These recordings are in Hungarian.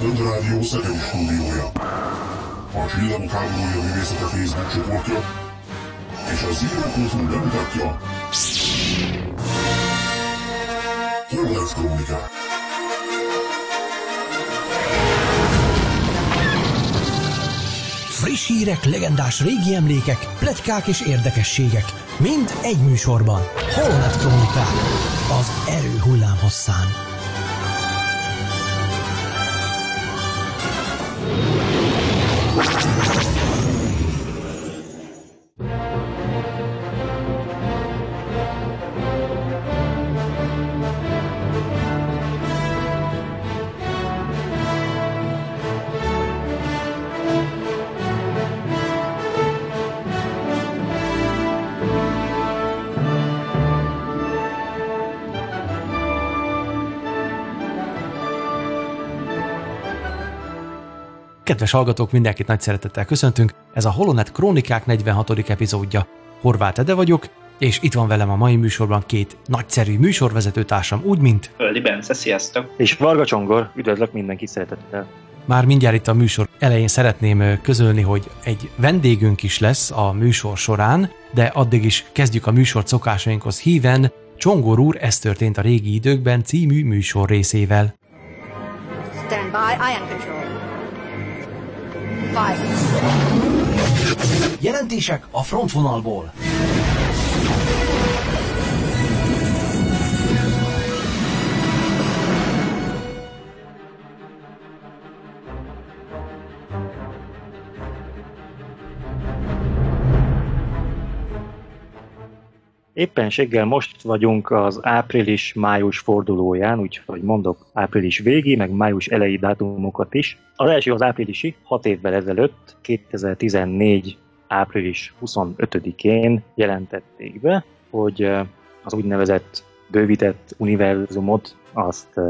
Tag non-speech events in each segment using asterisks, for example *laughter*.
Rádió Szegedi stúdiója. A Csillagok háborúja művészete Facebook csoportja és a Zero Kultúr bemutatja Horváth Krónikák. Friss hírek, legendás régi emlékek, pletykák és érdekességek. Mind egy műsorban. Holonet Krónikák. Az erő hullám hosszán. Kedves hallgatók, mindenkit nagy szeretettel köszöntünk. Ez a Holonet Krónikák 46. epizódja. Horváth Ede vagyok, és itt van velem a mai műsorban két nagyszerű műsorvezetőtársam, úgy, mint... Földi Bence, sziasztok! És Varga Csongor, üdvözlök mindenki szeretettel! Már mindjárt itt a műsor elején szeretném közölni, hogy egy vendégünk is lesz a műsor során, de addig is kezdjük a műsor szokásainkhoz híven. Csongor úr, ez történt a régi időkben című műsor részével. Stand by, ion control. Jelentések a frontvonalból. Éppenséggel most vagyunk az április-május fordulóján, úgyhogy mondok április végi, meg május elejé dátumokat is. Az első az áprilisi, 6 évvel ezelőtt, 2014 április 25-én jelentették be, hogy az úgynevezett bővített univerzumot azt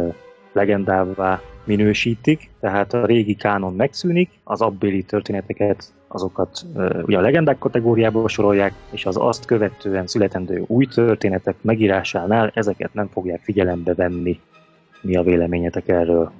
legendává minősítik, tehát a régi kánon megszűnik, az abbéli történeteket azokat ugye a legendák kategóriába sorolják, és az azt követően születendő új történetek megírásánál ezeket nem fogják figyelembe venni. Mi a véleményetek erről?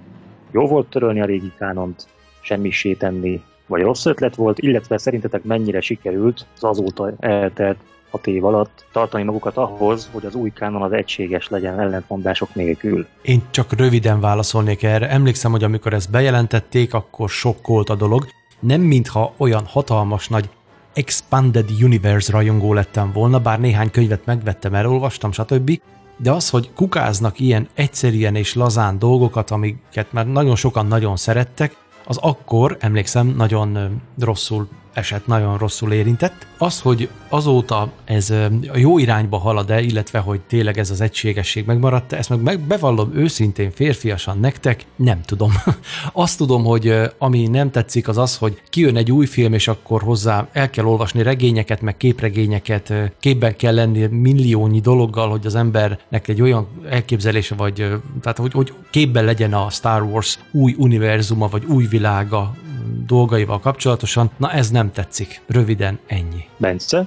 Jó volt törölni a régi kánont, semmisé tenni, vagy rossz ötlet volt, illetve szerintetek mennyire sikerült az azóta eltelt hat év alatt tartani magukat ahhoz, hogy az új kánon az egységes legyen ellentmondások nélkül? Én csak röviden válaszolnék erre. Emlékszem, hogy amikor ezt bejelentették, akkor sokkolt a dolog, nem mintha olyan hatalmas nagy Expanded Universe rajongó lettem volna, bár néhány könyvet megvettem, elolvastam, stb. De az, hogy kukáznak ilyen egyszerűen és lazán dolgokat, amiket már nagyon sokan nagyon szerettek, az akkor, emlékszem, nagyon rosszul esett, nagyon rosszul érintett. Az, hogy azóta ez a jó irányba halad-e, illetve hogy tényleg ez az egységesség megmaradt, ezt meg bevallom őszintén férfiasan nektek, nem tudom. *laughs* Azt tudom, hogy ami nem tetszik az az, hogy kijön egy új film, és akkor hozzá el kell olvasni regényeket, meg képregényeket, képben kell lenni milliónyi dologgal, hogy az embernek egy olyan elképzelése, vagy tehát hogy, hogy képben legyen a Star Wars új univerzuma, vagy új világa, dolgaival kapcsolatosan, na ez nem tetszik. Röviden ennyi. Bence?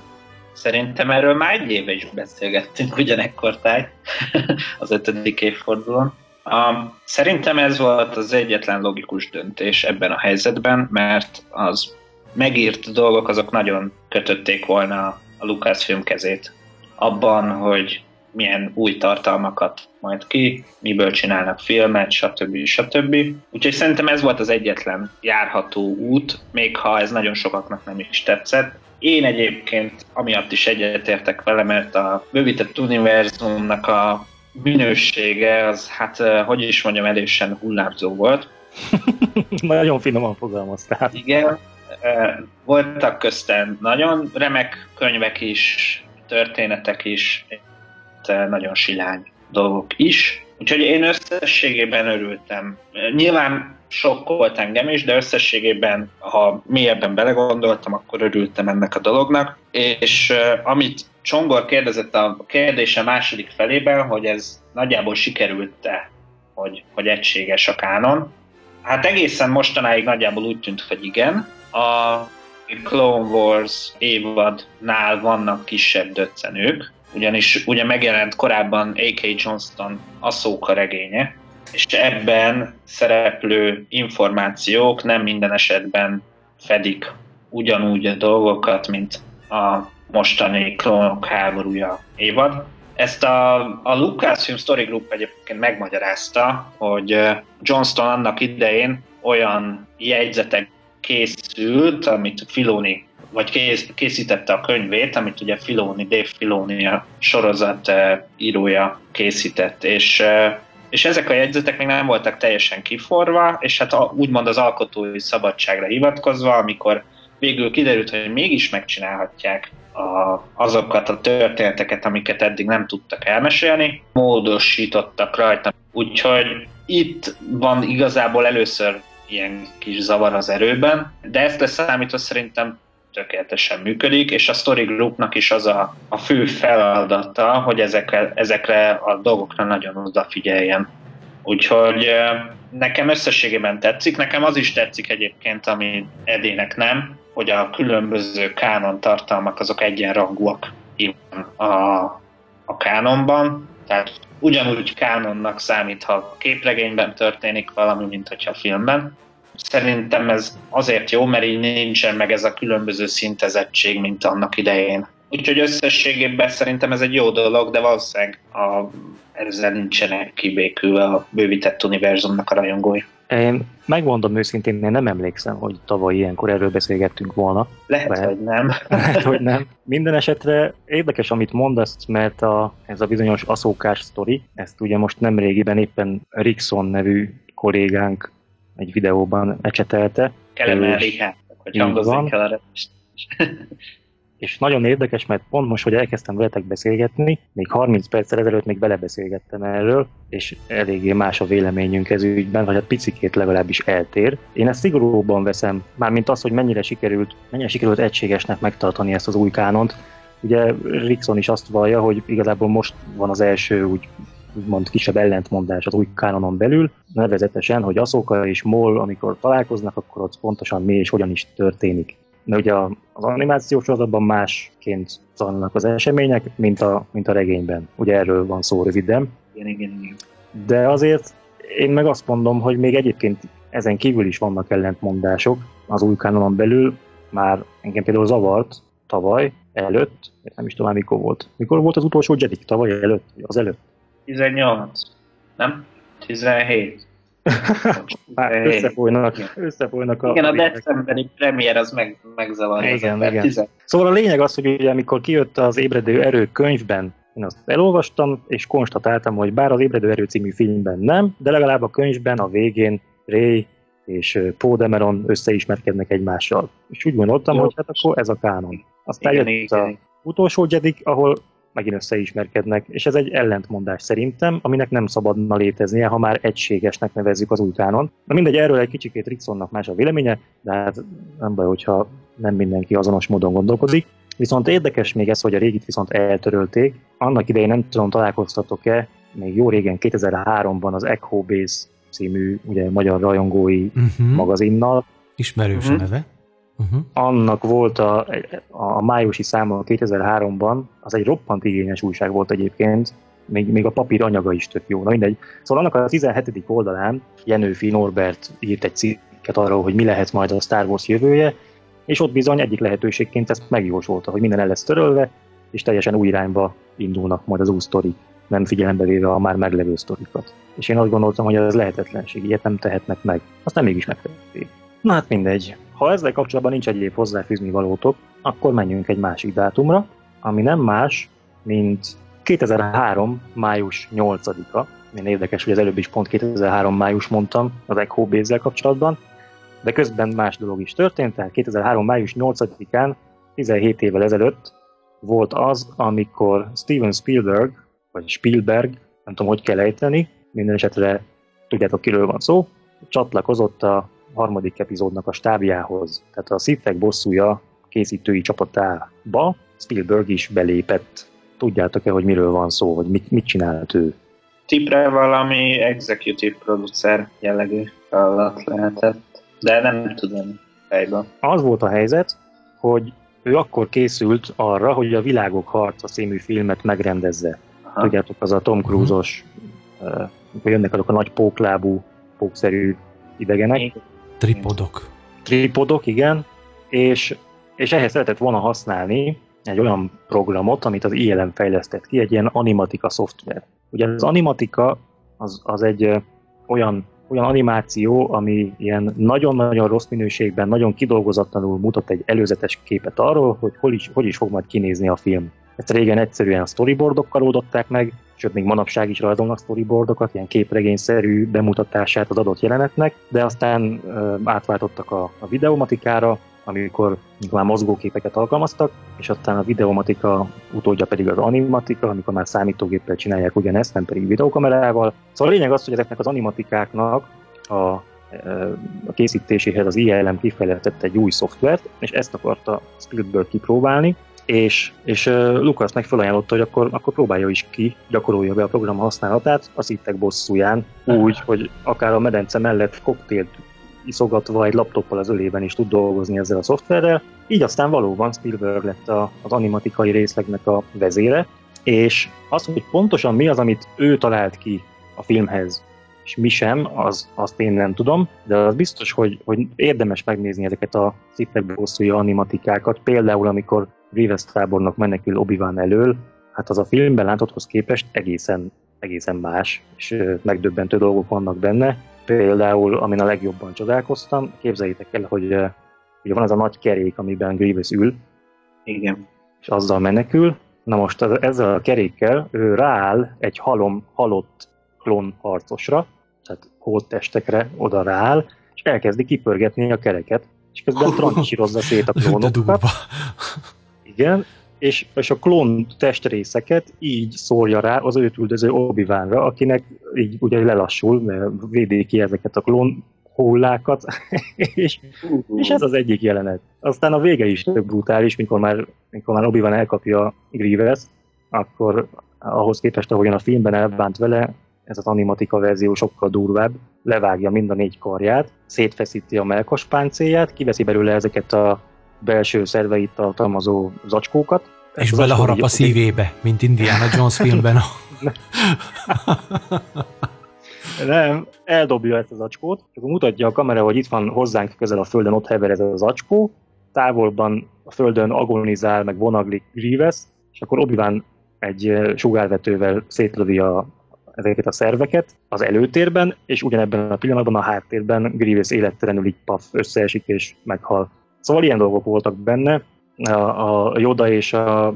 Szerintem erről már egy éve is beszélgettünk ugyanekkor táj *laughs* az ötödik évfordulón. Um, szerintem ez volt az egyetlen logikus döntés ebben a helyzetben, mert az megírt dolgok azok nagyon kötötték volna a Lucasfilm kezét abban, hogy milyen új tartalmakat majd ki, miből csinálnak filmet, stb. stb. Úgyhogy szerintem ez volt az egyetlen járható út, még ha ez nagyon sokaknak nem is tetszett. Én egyébként amiatt is egyetértek vele, mert a bővített univerzumnak a minősége az, hát hogy is mondjam, elésen hullámzó volt. *laughs* nagyon finoman fogalmaztál. Igen, voltak közten nagyon remek könyvek is, történetek is, nagyon silány dolgok is. Úgyhogy én összességében örültem. Nyilván sok volt engem is, de összességében, ha mélyebben belegondoltam, akkor örültem ennek a dolognak. És uh, amit Csongor kérdezett a kérdése második felében, hogy ez nagyjából sikerült-e, hogy, hogy egységes a kánon. Hát egészen mostanáig nagyjából úgy tűnt, hogy igen. A Clone Wars évadnál vannak kisebb döccenők, ugyanis ugye megjelent korábban A.K. Johnston Ahsoka regénye, és ebben szereplő információk nem minden esetben fedik ugyanúgy a dolgokat, mint a mostani klónok háborúja évad. Ezt a, a Lucasfilm Story Group egyébként megmagyarázta, hogy Johnston annak idején olyan jegyzetek készült, amit Filoni vagy kész, készítette a könyvét, amit ugye Filoni, Dave Filoni a sorozat írója készített, és és ezek a jegyzetek még nem voltak teljesen kiforva, és hát úgymond az alkotói szabadságra hivatkozva, amikor végül kiderült, hogy mégis megcsinálhatják a, azokat a történeteket, amiket eddig nem tudtak elmesélni, módosítottak rajta. Úgyhogy itt van igazából először ilyen kis zavar az erőben, de ezt leszámítva szerintem tökéletesen működik, és a Story Groupnak is az a, a fő feladata, hogy ezekre, ezekre a dolgokra nagyon odafigyeljen. Úgyhogy nekem összességében tetszik, nekem az is tetszik egyébként, ami Edének nem, hogy a különböző kánon tartalmak azok egyenrangúak a, a kánonban, tehát ugyanúgy kánonnak számít, ha a képregényben történik valami, mint hogyha a filmben. Szerintem ez azért jó, mert így nincsen meg ez a különböző szintezettség, mint annak idején. Úgyhogy összességében szerintem ez egy jó dolog, de valószínűleg a, ezzel nincsenek kibékülve a bővített univerzumnak a rajongói. Én megmondom őszintén, én nem emlékszem, hogy tavaly ilyenkor erről beszélgettünk volna. Lehet, lehet hogy nem. *laughs* lehet, hogy nem. Minden esetre érdekes, amit mondasz, mert a, ez a bizonyos aszókás sztori, ezt ugye most nem régiben éppen Rickson nevű kollégánk egy videóban ecsetelte. Kelemen Richard, hogy hangozzék el a *laughs* és nagyon érdekes, mert pont most, hogy elkezdtem veletek beszélgetni, még 30 perccel ezelőtt még belebeszélgettem erről, és eléggé más a véleményünk ez ügyben, vagy a picikét legalábbis eltér. Én ezt szigorúban veszem, mármint az, hogy mennyire sikerült, mennyire sikerült egységesnek megtartani ezt az új kánont. Ugye Rickson is azt vallja, hogy igazából most van az első úgy úgymond kisebb ellentmondás az új kánonon belül, nevezetesen, hogy Asoka és Moll, amikor találkoznak, akkor ott pontosan mi és hogyan is történik mert ugye az animációs sorozatban másként zajlanak az események, mint a, mint a regényben. Ugye erről van szó röviden. Igen, igen, igen. De azért én meg azt mondom, hogy még egyébként ezen kívül is vannak ellentmondások az új kanonon belül. Már engem például zavart tavaly, előtt, nem is tudom mikor volt. Mikor volt az utolsó Jedi? Tavaly előtt? Az előtt? 18. Nem? 17. Már összefolynak, összefolynak a... Igen, a decemberi premier az meg, megzavarja. Igen, az igen. Szóval a lényeg az, hogy ugye, amikor kijött az Ébredő Erő könyvben, én azt elolvastam, és konstatáltam, hogy bár az Ébredő Erő című filmben nem, de legalább a könyvben a végén Ray és Paul Demeron összeismerkednek egymással. És úgy gondoltam, Jó. hogy hát akkor ez a kánon. Aztán igen, jött igen. a utolsó Jedik, ahol megint összeismerkednek, és ez egy ellentmondás szerintem, aminek nem szabadna léteznie, ha már egységesnek nevezzük az új kánon. Na mindegy, erről egy kicsikét Ricksonnak más a véleménye, de hát nem baj, hogyha nem mindenki azonos módon gondolkodik. Viszont érdekes még ez, hogy a régit viszont eltörölték. Annak idején nem tudom, találkoztatok-e, még jó régen 2003-ban az Echo Base című ugye, magyar rajongói uh-huh. magazinnal. Ismerős uh-huh. neve. Uh-huh. Annak volt a, a májusi száma 2003-ban, az egy roppant igényes újság volt egyébként, még, még a papír anyaga is tök jó. Na mindegy. Szóval annak a 17. oldalán Jenőfi Norbert írt egy cikket arról, hogy mi lehet majd a Star Wars jövője, és ott bizony egyik lehetőségként ezt megjósolta, hogy minden el lesz törölve, és teljesen új irányba indulnak majd az új sztorik, nem figyelembe véve a már meglevő sztorikat. És én azt gondoltam, hogy ez lehetetlenség, ilyet nem tehetnek meg. Aztán mégis megtették. Na hát mindegy. Ha ezzel kapcsolatban nincs egyéb hozzáfűzni valótok, akkor menjünk egy másik dátumra, ami nem más, mint 2003. május 8-a. Én érdekes, hogy az előbb is pont 2003. május mondtam az Echo base kapcsolatban, de közben más dolog is történt, tehát 2003. május 8-án, 17 évvel ezelőtt volt az, amikor Steven Spielberg, vagy Spielberg, nem tudom, hogy kell ejteni, minden esetre tudjátok, kiről van szó, csatlakozott a harmadik epizódnak a stábjához, tehát a Szittek bosszúja készítői csapatába Spielberg is belépett. Tudjátok-e, hogy miről van szó, hogy mit, mit csinált ő? Tipre valami executive producer jellegű feladat lehetett, de nem tudom fejben. Az volt a helyzet, hogy ő akkor készült arra, hogy a Világok harca című filmet megrendezze. Aha. Tudjátok, az a Tom Cruise-os amikor jönnek azok a nagy póklábú, pókszerű idegenek. Tripodok. Tripodok, igen, és, és ehhez szeretett volna használni egy olyan programot, amit az ILM fejlesztett ki, egy ilyen animatika szoftver. Ugye az animatika az, az egy olyan, olyan animáció, ami ilyen nagyon-nagyon rossz minőségben, nagyon kidolgozatlanul mutat egy előzetes képet arról, hogy hol is, hogy is fog majd kinézni a film. Ezt régen egyszerűen storyboardokkal oldották meg, sőt még manapság is rajzolnak storyboardokat, ilyen képregényszerű bemutatását az adott jelenetnek, de aztán átváltottak a, a videomatikára, amikor, már mozgóképeket alkalmaztak, és aztán a videomatika utódja pedig az animatika, amikor már számítógéppel csinálják ugyanezt, nem pedig videokamerával. Szóval a lényeg az, hogy ezeknek az animatikáknak a, a készítéséhez az ILM kifejlesztett egy új szoftvert, és ezt akarta Spielberg kipróbálni, és, és uh, Lucas meg felajánlotta, hogy akkor, akkor próbálja is ki, gyakorolja be a program használatát, az ittek bosszúján, úgy, hogy akár a medence mellett koktélt iszogatva egy laptoppal az ölében is tud dolgozni ezzel a szoftverrel. Így aztán valóban Spielberg lett a, az animatikai részlegnek a vezére, és az, hogy pontosan mi az, amit ő talált ki a filmhez, és mi sem, az, azt én nem tudom, de az biztos, hogy, hogy érdemes megnézni ezeket a szittek bosszúja animatikákat, például amikor Grievous tábornok menekül obi elől, hát az a filmben látotthoz képest egészen, egészen más, és megdöbbentő dolgok vannak benne. Például, amin a legjobban csodálkoztam, képzeljétek el, hogy ugye van az a nagy kerék, amiben Grievous ül, Igen. és azzal menekül. Na most ezzel a kerékkel ő rááll egy halom, halott klón harcosra, tehát holttestekre oda rááll, és elkezdi kipörgetni a kereket, és közben *laughs* trancsírozza szét a klónokat. Igen, és, és a klón testrészeket így szórja rá az őt üldöző obi akinek így ugye lelassul, mert védi ki ezeket a klón hullákat, *laughs* és, és ez az egyik jelenet. Aztán a vége is tök brutális, mikor már, mikor már Obi-Wan elkapja Grievous, akkor ahhoz képest, ahogyan a filmben elbánt vele, ez az animatika verzió sokkal durvább, levágja mind a négy karját, szétfeszíti a melkos kiveszi belőle ezeket a belső szerveit tartalmazó zacskókat. És beleharap a szívébe, mint Indiana Jones *laughs* filmben. *laughs* Nem, eldobja ezt az acskót, akkor mutatja a kamera, hogy itt van hozzánk közel a földön, ott hever ez az acskó, távolban a földön agonizál, meg vonaglik Grievous, és akkor obi egy sugárvetővel szétlövi a, ezeket a szerveket az előtérben, és ugyanebben a pillanatban a háttérben Grievous élettelenül így paf, összeesik és meghal. Szóval ilyen dolgok voltak benne. A, a Yoda és a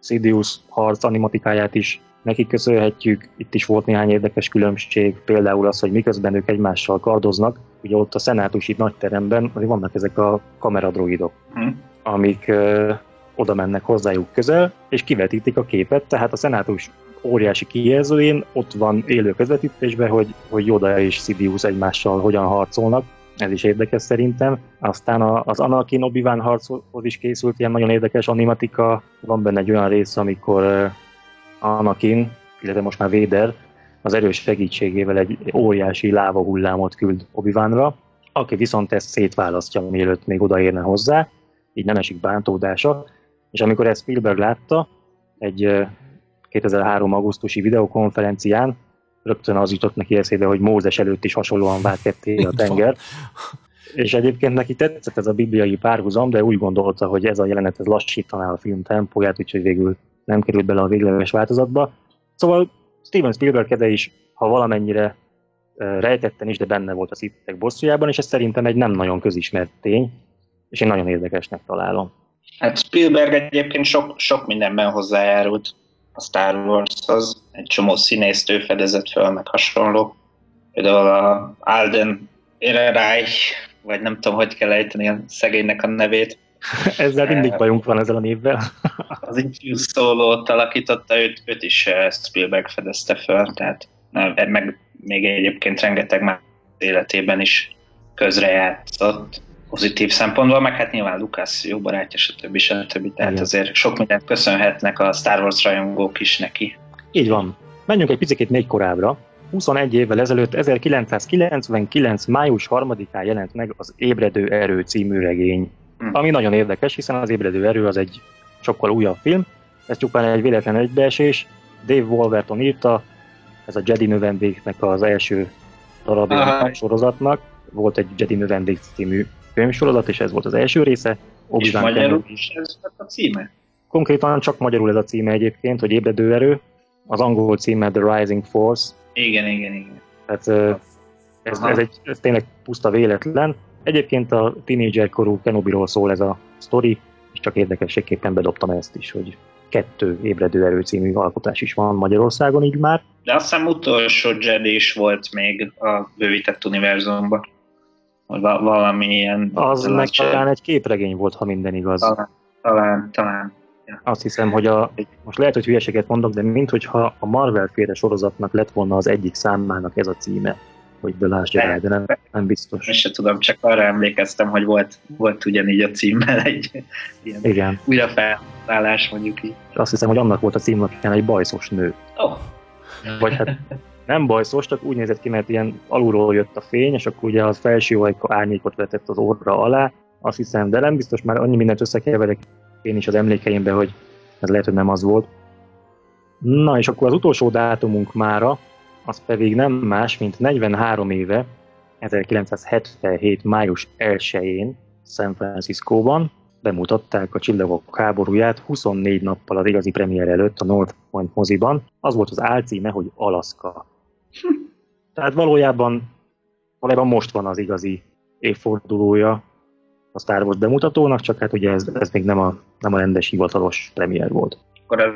Sidious harc animatikáját is neki köszönhetjük. Itt is volt néhány érdekes különbség, például az, hogy miközben ők egymással kardoznak, ugye ott a szenátusi nagyteremben vannak ezek a kameradroidok, hmm. amik ö, oda mennek hozzájuk közel, és kivetítik a képet, tehát a szenátus óriási kijelzőjén ott van élő közvetítésben, hogy, hogy Yoda és Sidious egymással hogyan harcolnak, ez is érdekes szerintem. Aztán az Anakin obi harchoz is készült ilyen nagyon érdekes animatika. Van benne egy olyan rész, amikor Anakin, illetve most már Véder, az erős segítségével egy óriási láva hullámot küld obi aki viszont ezt szétválasztja, mielőtt még odaérne hozzá, így nem esik bántódása, és amikor ezt Spielberg látta, egy 2003. augusztusi videokonferencián, rögtön az jutott neki eszébe, hogy Mózes előtt is hasonlóan vált ketté a tenger. És egyébként neki tetszett ez a bibliai párhuzam, de úgy gondolta, hogy ez a jelenet ez lassítaná a film tempóját, úgyhogy végül nem került bele a végleges változatba. Szóval Steven Spielberg kede is, ha valamennyire rejtetten is, de benne volt a szittek bosszújában, és ez szerintem egy nem nagyon közismert tény, és én nagyon érdekesnek találom. Hát Spielberg egyébként sok, sok mindenben hozzájárult a Star Wars-hoz, egy csomó színésztő fedezett föl, meg hasonló. Például a Alden Ehrenreich, vagy nem tudom, hogy kell ejteni a szegénynek a nevét. *laughs* ezzel mindig bajunk van ezzel a névvel. *laughs* az Infuse szólót alakította, őt, őt is eh, Spielberg fedezte föl, tehát meg még egyébként rengeteg már életében is közrejátszott pozitív szempontból, meg hát nyilván Lucas jó barátja, stb. stb. Tehát Igen. azért sok mindent köszönhetnek a Star Wars rajongók is neki. Így van. Menjünk egy picit még korábbra. 21 évvel ezelőtt, 1999. május 3-án jelent meg az Ébredő Erő című regény. Hmm. Ami nagyon érdekes, hiszen az Ébredő Erő az egy sokkal újabb film. Ez csupán egy véletlen egybeesés. Dave Wolverton írta, ez a Jedi növendéknek az első darabja a sorozatnak. Volt egy Jedi növendék című filmsorozat, és ez volt az első része. És Obi-Wan magyarul is ez a címe? Konkrétan csak magyarul ez a címe egyébként, hogy ébredő erő. Az angol címe The Rising Force, Igen, igen, igen. tehát ez, Aha. ez, egy, ez tényleg puszta véletlen. Egyébként a tínédzser korú Kenobiról szól ez a sztori, és csak érdekességképpen bedobtam ezt is, hogy kettő ébredő erő című alkotás is van Magyarországon így már. De azt hiszem utolsó Jedi is volt még a bővített univerzumban. Vagy va- valami ilyen... Az meg Jedi. talán egy képregény volt, ha minden igaz. Talán, talán, talán. Azt hiszem, hogy a, most lehet, hogy hülyeséget mondok, de minthogyha a Marvel féle sorozatnak lett volna az egyik számának ez a címe, hogy The Last Jedi, de nem, nem biztos. Én se tudom, csak arra emlékeztem, hogy volt, volt ugyanígy a címmel egy ilyen Igen, újrafelállás, mondjuk így. azt hiszem, hogy annak volt a címlapján egy bajszos nő. Oh. Vagy hát *laughs* nem bajszos, csak úgy nézett ki, mert ilyen alulról jött a fény, és akkor ugye az felső ajka árnyékot vetett az orra alá, azt hiszem, de nem biztos, már annyi mindent összekeverek én is az emlékeimbe, hogy ez lehet, hogy nem az volt. Na, és akkor az utolsó dátumunk mára, az pedig nem más, mint 43 éve, 1977. május 1-én San Franciscóban bemutatták a Csillagok háborúját 24 nappal az igazi premier előtt a North Point moziban. Az volt az álcíme, hogy Alaska. Tehát valójában, valójában most van az igazi évfordulója a Star Wars bemutatónak, csak hát ugye ez, ez még nem a, nem a rendes hivatalos premier volt. Akkor ez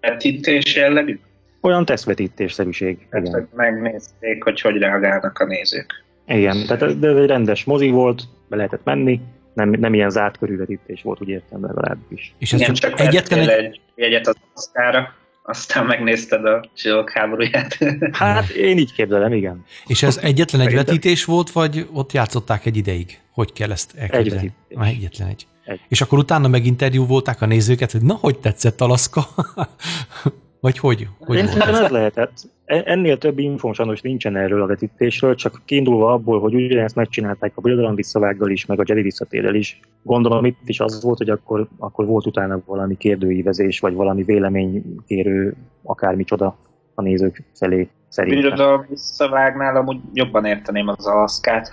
vetítés jellegű? Olyan tesztvetítésszerűség. Tehát, megnézték, hogy hogy reagálnak a nézők. Igen, tehát de ez egy rendes mozi volt, be lehetett menni, nem, nem ilyen zárt körülvetítés volt, úgy értem legalábbis. És ez Igen, csak, csak egyetlen egy... egy jegyet az osztára, aztán megnézted a csillagok háborúját. *laughs* Hát én így képzelem, igen. És ez egyetlen egy vetítés volt, vagy ott játszották egy ideig? Hogy kell ezt elképzelni? Ah, egyetlen egy. Egy. És akkor utána meg interjú volták a nézőket, hogy na, hogy tetszett Alaszka? *laughs* vagy hogy? hogy szerintem ez? lehetett. E- Ennél több infóm sajnos nincsen erről a vetítésről, csak kiindulva abból, hogy ugyanezt megcsinálták a birodalom visszavággal is, meg a Jedi visszatérrel is. Gondolom itt is az volt, hogy akkor, akkor volt utána valami kérdőívezés, vagy valami véleménykérő, akármicsoda a nézők felé szerintem. Birodalom visszavágnál, amúgy jobban érteném az Alaszkát.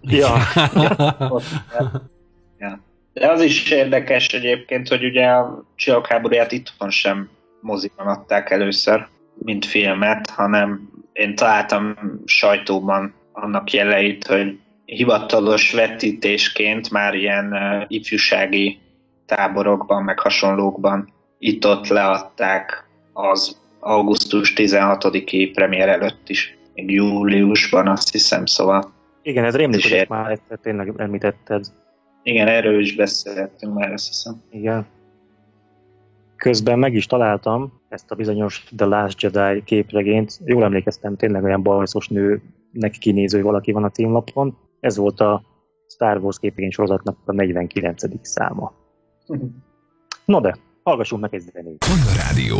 Ja, *laughs* ja. De az is érdekes egyébként, hogy ugye a Csillagok háborúját itthon sem moziban adták először, mint filmet, hanem én találtam sajtóban annak jeleit, hogy hivatalos vetítésként már ilyen ifjúsági táborokban, meg hasonlókban itt-ott leadták az augusztus 16-i premier előtt is, még júliusban azt hiszem, szóval igen, ez rémlik, hogy már egyszer tényleg említetted. igen, erről is beszéltünk már, azt hiszem. Igen. Közben meg is találtam ezt a bizonyos The Last Jedi képregényt. Jól emlékeztem, tényleg olyan bajszos nőnek kinéző valaki van a címlapon. Ez volt a Star Wars képregény sorozatnak a 49. száma. No de, hallgassunk meg egy zenét. Rádió.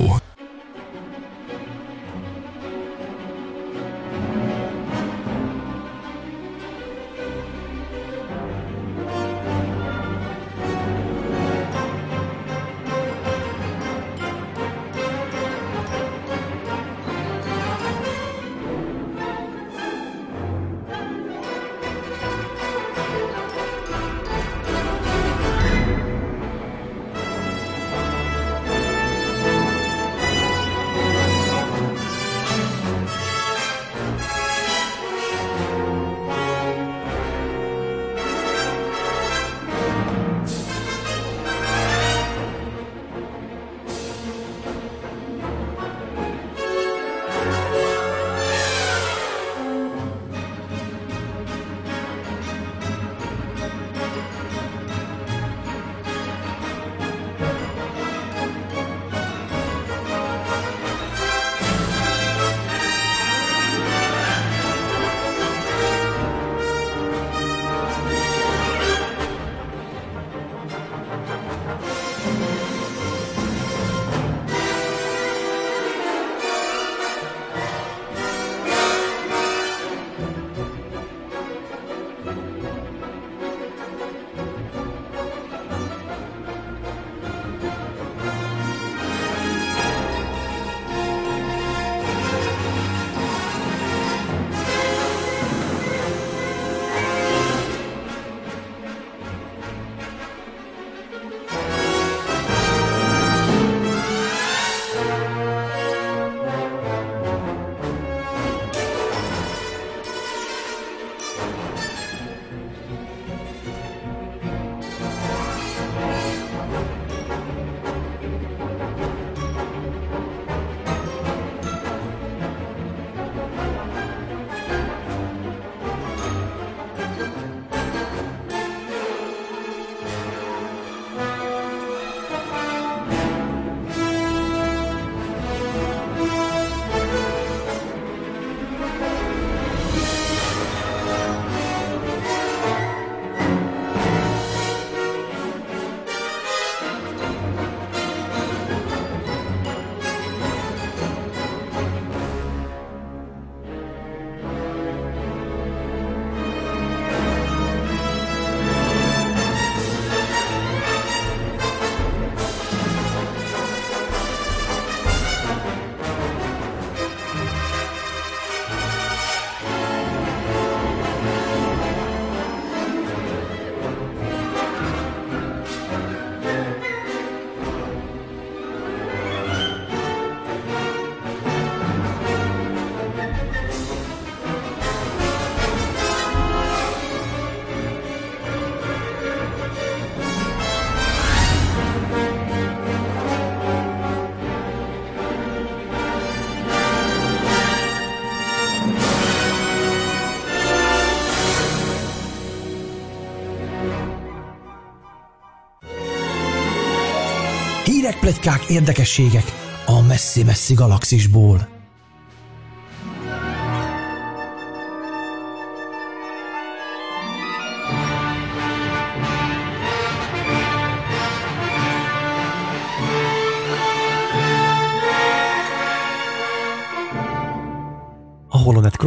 Pletykák, érdekességek a messzi-messzi galaxisból.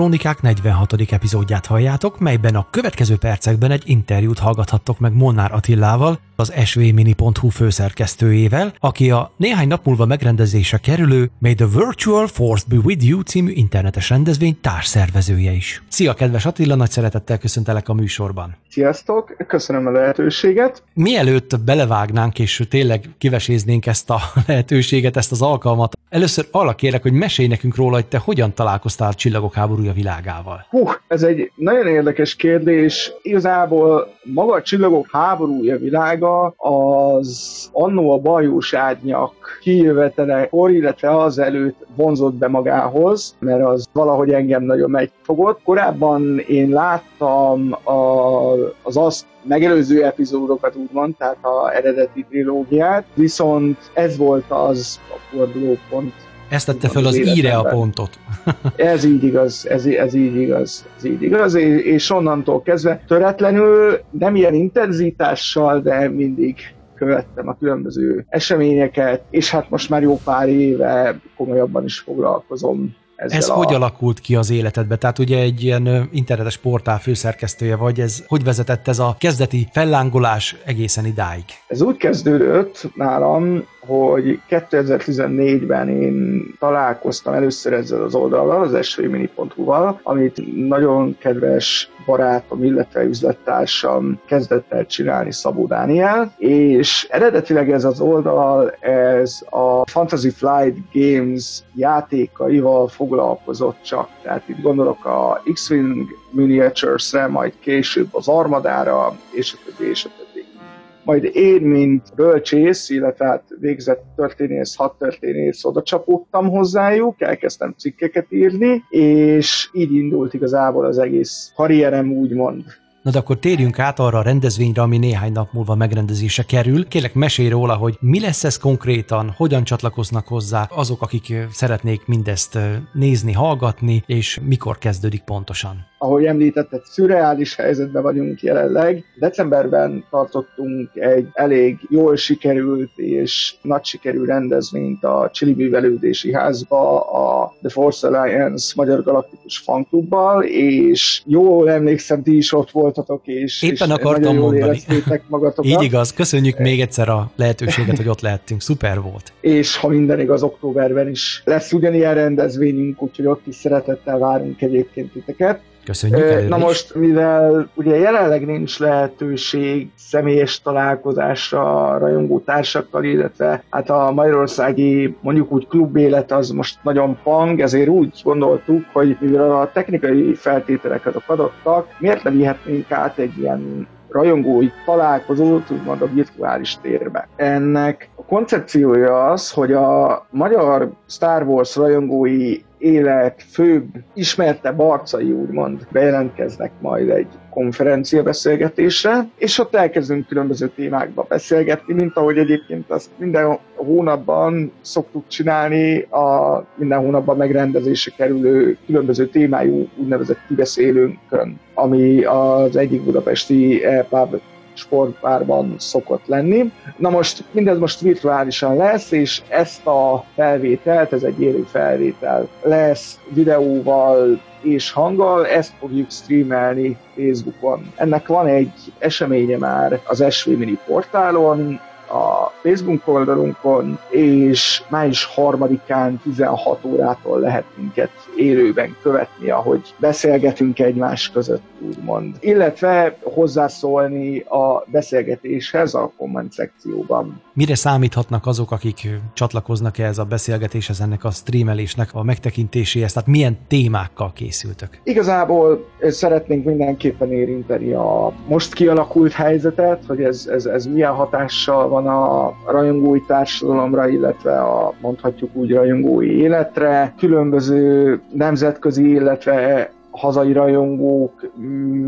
Krónikák 46. epizódját halljátok, melyben a következő percekben egy interjút hallgathattok meg Molnár Attillával, az svmini.hu főszerkesztőjével, aki a néhány nap múlva megrendezése kerülő May the Virtual Force Be With You című internetes rendezvény társszervezője is. Szia, kedves Attila, nagy szeretettel köszöntelek a műsorban. Sziasztok, köszönöm a lehetőséget. Mielőtt belevágnánk és tényleg kiveséznénk ezt a *laughs* lehetőséget, ezt az alkalmat, először arra kérek, hogy mesélj nekünk róla, hogy te hogyan találkoztál Csillagok háborúja világával. Hú, ez egy nagyon érdekes kérdés. Igazából maga a Csillagok háborúja világa az annó a bajós árnyak kijövetelekor, illetve az előtt vonzott be magához, mert az valahogy engem nagyon megfogott. Korábban én láttam a, az azt megelőző epizódokat úgymond, tehát a eredeti trilógiát, viszont ez volt az a fordulópont, ezt tette fel az, az íre a pontot. *laughs* ez így igaz, ez, ez így igaz, ez így igaz, és onnantól kezdve töretlenül, nem ilyen intenzitással, de mindig követtem a különböző eseményeket, és hát most már jó pár éve komolyabban is foglalkozom ezzel Ez a... hogy alakult ki az életedbe? Tehát ugye egy ilyen internetes portál főszerkesztője vagy, ez hogy vezetett ez a kezdeti fellángolás egészen idáig? Ez úgy kezdődött nálam, hogy 2014-ben én találkoztam először ezzel az oldalal, az svmini.hu-val, amit nagyon kedves barátom, illetve üzlettársam kezdett el csinálni Szabó Dániel, és eredetileg ez az oldal, ez a Fantasy Flight Games játékaival foglalkozott csak. Tehát itt gondolok a X-Wing Miniatures-re, majd később az Armadára, és a többi, és a majd én, mint bölcsész, illetve hát végzett történész, hat történész, oda csapódtam hozzájuk, elkezdtem cikkeket írni, és így indult igazából az egész karrierem, úgymond. Na de akkor térjünk át arra a rendezvényre, ami néhány nap múlva megrendezése kerül. Kérlek, mesélj róla, hogy mi lesz ez konkrétan, hogyan csatlakoznak hozzá azok, akik szeretnék mindezt nézni, hallgatni, és mikor kezdődik pontosan ahogy említetted, szürreális helyzetben vagyunk jelenleg. Decemberben tartottunk egy elég jól sikerült és nagy sikerű rendezvényt a Csili Művelődési Házba, a The Force Alliance Magyar Galaktikus Fanklubbal, és jól emlékszem, ti is ott voltatok, és, Éppen és akartam mondani. magatokat. Így igaz, köszönjük még egyszer a lehetőséget, hogy ott lehettünk, szuper volt. És ha minden igaz, októberben is lesz ugyanilyen rendezvényünk, úgyhogy ott is szeretettel várunk egyébként titeket. Köszönjük Na most, mivel ugye jelenleg nincs lehetőség személyes találkozásra a rajongó társakkal, illetve hát a magyarországi mondjuk úgy klubélet az most nagyon pang, ezért úgy gondoltuk, hogy mivel a technikai feltételeket adottak, miért nem vihetnénk át egy ilyen rajongói találkozót, úgymond a virtuális térbe. Ennek a koncepciója az, hogy a magyar Star Wars rajongói élet főbb, ismertebb arcai úgymond bejelentkeznek majd egy konferencia beszélgetésre, és ott elkezdünk különböző témákba beszélgetni, mint ahogy egyébként azt minden hónapban szoktuk csinálni, a minden hónapban megrendezése kerülő különböző témájú úgynevezett kibeszélőnkön, ami az egyik budapesti EPUB sportpárban szokott lenni. Na most mindez most virtuálisan lesz, és ezt a felvételt, ez egy élő felvétel lesz videóval és hanggal, ezt fogjuk streamelni Facebookon. Ennek van egy eseménye már az SV Mini portálon, a Facebook oldalunkon, és május harmadikán 16 órától lehet minket élőben követni, ahogy beszélgetünk egymás között, úgymond. Illetve hozzászólni a beszélgetéshez a komment szekcióban. Mire számíthatnak azok, akik csatlakoznak ehhez a beszélgetéshez, ennek a streamelésnek a megtekintéséhez? Tehát milyen témákkal készültök? Igazából szeretnénk mindenképpen érinteni a most kialakult helyzetet, hogy ez, ez, ez milyen hatással van a rajongói társadalomra, illetve a mondhatjuk úgy rajongói életre. Különböző nemzetközi, illetve hazai rajongók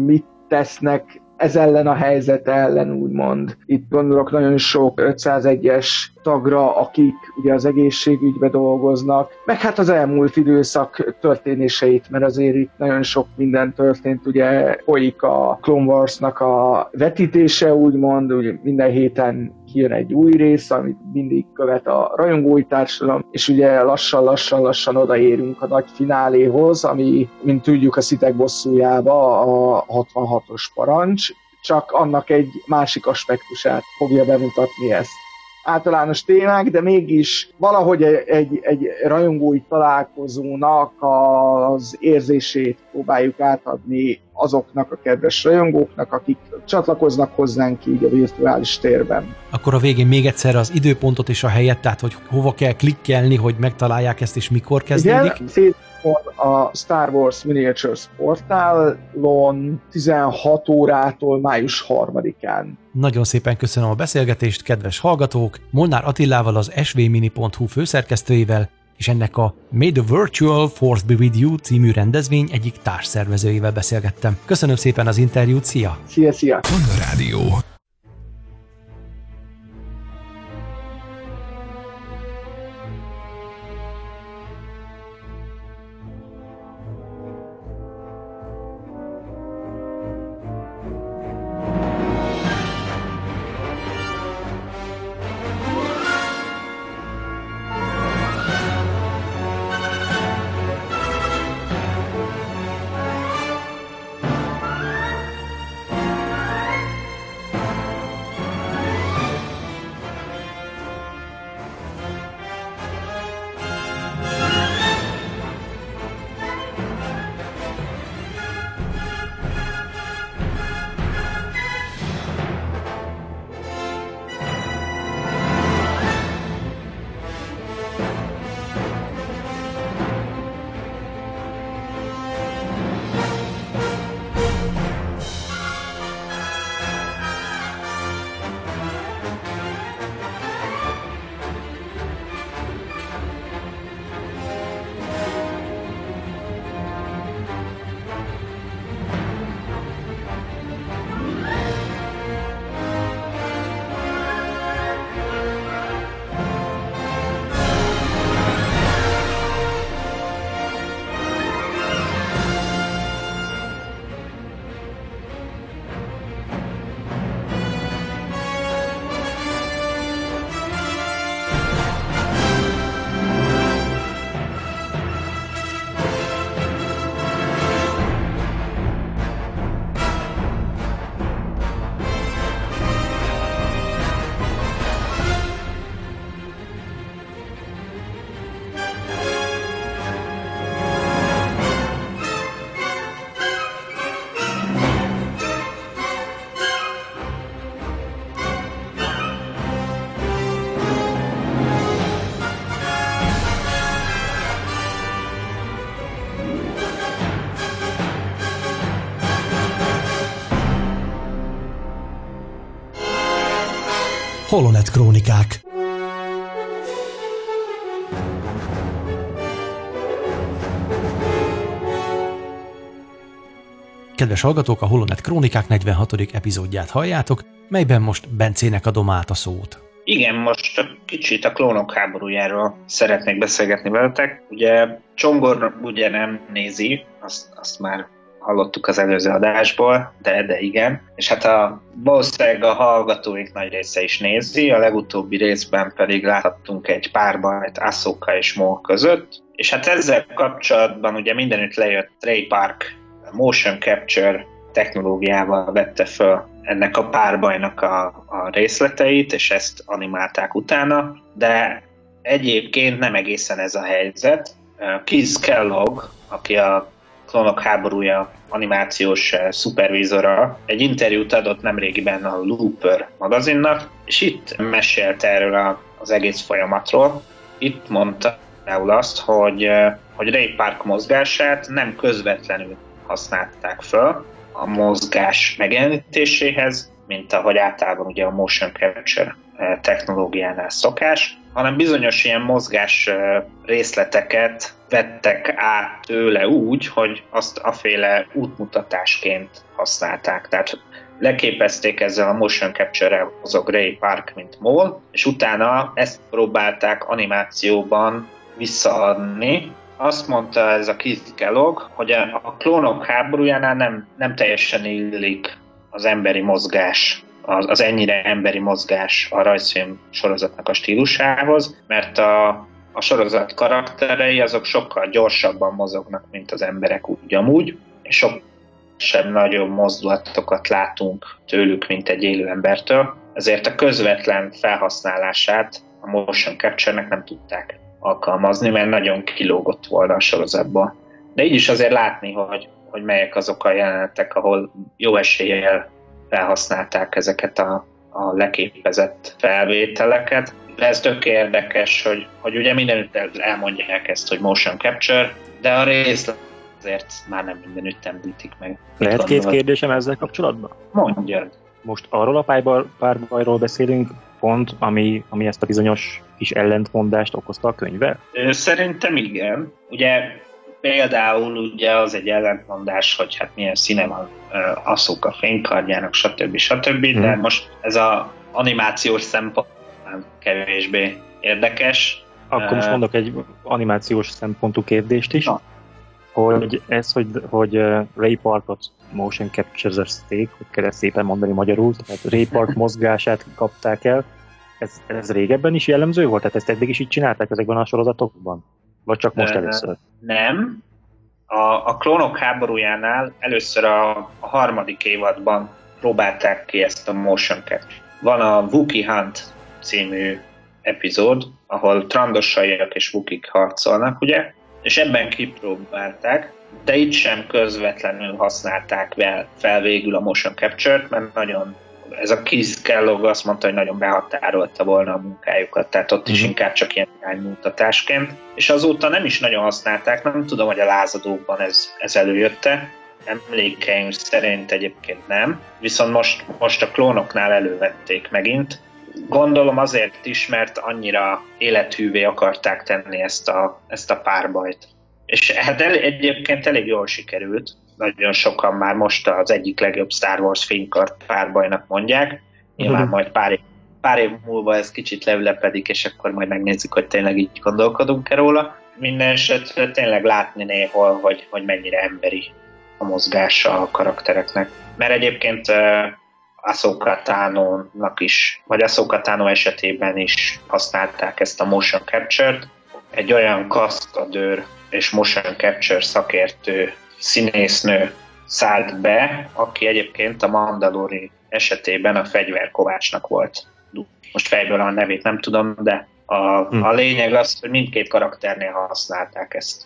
mit tesznek ez ellen a helyzet ellen, úgymond. Itt gondolok nagyon sok 501-es tagra, akik ugye az egészségügybe dolgoznak, meg hát az elmúlt időszak történéseit, mert azért itt nagyon sok minden történt, ugye folyik a Clone Wars-nak a vetítése, úgymond, ugye minden héten kijön egy új rész, amit mindig követ a rajongói társadalom, és ugye lassan-lassan-lassan odaérünk a nagy fináléhoz, ami, mint tudjuk, a szitek bosszújába a 66-os parancs, csak annak egy másik aspektusát fogja bemutatni ezt általános témák, de mégis valahogy egy, egy rajongói találkozónak az érzését próbáljuk átadni azoknak a kedves rajongóknak, akik csatlakoznak hozzánk így a virtuális térben. Akkor a végén még egyszer az időpontot és a helyet, tehát hogy hova kell klikkelni, hogy megtalálják ezt és mikor kezdődik? Igen, a Star Wars Miniatures portálon 16 órától május 3-án. Nagyon szépen köszönöm a beszélgetést, kedves hallgatók! Molnár Attilával az svmini.hu főszerkesztőjével és ennek a May the Virtual Force Be With You című rendezvény egyik társszervezőjével beszélgettem. Köszönöm szépen az interjút, szia! Szia, szia! Rádió. Holonet Krónikák Kedves hallgatók, a Holonet Krónikák 46. epizódját halljátok, melyben most Bencének adom át a szót. Igen, most kicsit a klónok háborújáról szeretnék beszélgetni veletek. Ugye Csongor ugye nem nézi, azt, azt már hallottuk az előző adásból, de, de igen. És hát a, valószínűleg a hallgatóink nagy része is nézi, a legutóbbi részben pedig láthattunk egy párbajt Ahsoka és Maul között, és hát ezzel kapcsolatban ugye mindenütt lejött Trey Park motion capture technológiával vette föl ennek a párbajnak a, a részleteit, és ezt animálták utána, de egyébként nem egészen ez a helyzet. Keith Kellogg, aki a Klonok háborúja animációs eh, szupervízora egy interjút adott nemrégiben a Looper magazinnak, és itt mesélt erről a, az egész folyamatról. Itt mondta például azt, hogy, eh, hogy Ray Park mozgását nem közvetlenül használták föl a mozgás megjelenítéséhez, mint ahogy általában ugye a motion capture technológiánál szokás, hanem bizonyos ilyen mozgás részleteket vettek át tőle úgy, hogy azt aféle útmutatásként használták. Tehát leképezték ezzel a motion capture-rel azok Ray Park, mint Mol, és utána ezt próbálták animációban visszaadni. Azt mondta ez a Keith Kellogg, hogy a klónok háborújánál nem, nem teljesen illik az emberi mozgás az, az ennyire emberi mozgás a rajzfilm sorozatnak a stílusához, mert a, a sorozat karakterei azok sokkal gyorsabban mozognak, mint az emberek úgy amúgy, és sok sem nagyobb mozdulatokat látunk tőlük, mint egy élő embertől, ezért a közvetlen felhasználását a motion capture-nek nem tudták alkalmazni, mert nagyon kilógott volna a sorozatból. De így is azért látni, hogy, hogy melyek azok a jelenetek, ahol jó eséllyel felhasználták ezeket a, a leképezett felvételeket. De ez tök érdekes, hogy, hogy ugye mindenütt elmondják ezt, hogy motion capture, de a rész azért már nem mindenütt említik meg. Lehet két kérdésem ezzel kapcsolatban? Mondjad. Most arról a párbajról beszélünk, pont, ami, ami ezt a bizonyos kis ellentmondást okozta a könyvvel? Szerintem igen. Ugye például ugye az egy ellentmondás, hogy hát milyen színe van a fénykardjának, stb. stb. Hmm. De mhm. most ez a animációs szempont kevésbé érdekes. Akkor most mondok egy animációs szempontú kérdést is. Na. Hogy ez, hogy, hogy Ray Parkot motion capture steak, hogy kell ezt szépen mondani magyarul, tehát Ray Park *laughs* mozgását kapták el, ez, ez régebben is jellemző volt? Tehát ezt eddig is így csinálták ezekben a sorozatokban? Vagy csak most először? Nem. A, a klónok háborújánál először a, a harmadik évadban próbálták ki ezt a motion capture. Van a Wookie Hunt című epizód, ahol trandosaiak és Wookik harcolnak, ugye? És ebben kipróbálták, de itt sem közvetlenül használták fel végül a motion capture-t, mert nagyon ez a Keith Kellogg azt mondta, hogy nagyon behatárolta volna a munkájukat, tehát ott is uh-huh. inkább csak ilyen iránymutatásként. És azóta nem is nagyon használták, nem tudom, hogy a lázadókban ez, ez előjötte, emlékeim szerint egyébként nem, viszont most, most a klónoknál elővették megint. Gondolom azért is, mert annyira élethűvé akarták tenni ezt a, ezt a párbajt. És hát el, egyébként elég jól sikerült, nagyon sokan már most az egyik legjobb Star Wars fénykart párbajnak mondják. Nyilván uh-huh. majd pár év, pár év múlva ez kicsit leülepedik, és akkor majd megnézzük, hogy tényleg így gondolkodunk-e róla. Minden esetre tényleg látni néhol, hogy, hogy mennyire emberi a mozgása a karaktereknek. Mert egyébként uh, Ahsoka Tano-nak is, vagy Ahsoka Tano esetében is használták ezt a motion capture-t. Egy olyan kaszkadőr és motion capture szakértő színésznő szállt be, aki egyébként a Mandalori esetében a fegyverkovácsnak volt. Most fejből a nevét nem tudom, de a, hm. a lényeg az, hogy mindkét karakternél használták ezt.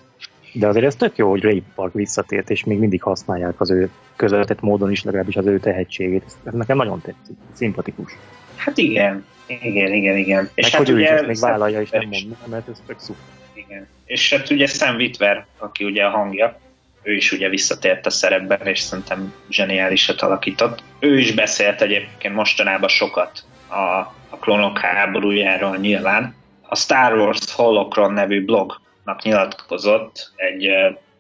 De azért ez tök jó, hogy Ray Park visszatért, és még mindig használják az ő közvetett módon is legalábbis az ő tehetségét. Ez nekem nagyon tetszik, szimpatikus. Hát igen, igen, igen, igen. Meg és hát hogy ugye ő is még vállalja, és nem mond, mert ez tök szuper. Igen. És hát ugye Sam Witwer, aki ugye a hangja, ő is ugye visszatért a szerepben, és szerintem zseniálisat alakított. Ő is beszélt egyébként mostanában sokat a, a klónok háborújáról nyilván. A Star Wars Holocron nevű blognak nyilatkozott, egy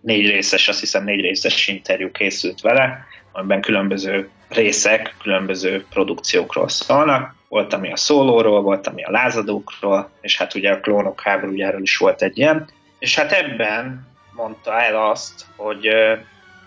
négy részes, azt hiszem négy részes interjú készült vele, amiben különböző részek, különböző produkciókról szólnak. Volt, ami a szólóról, volt, ami a lázadókról, és hát ugye a klónok háborújáról is volt egy ilyen. És hát ebben mondta el azt, hogy,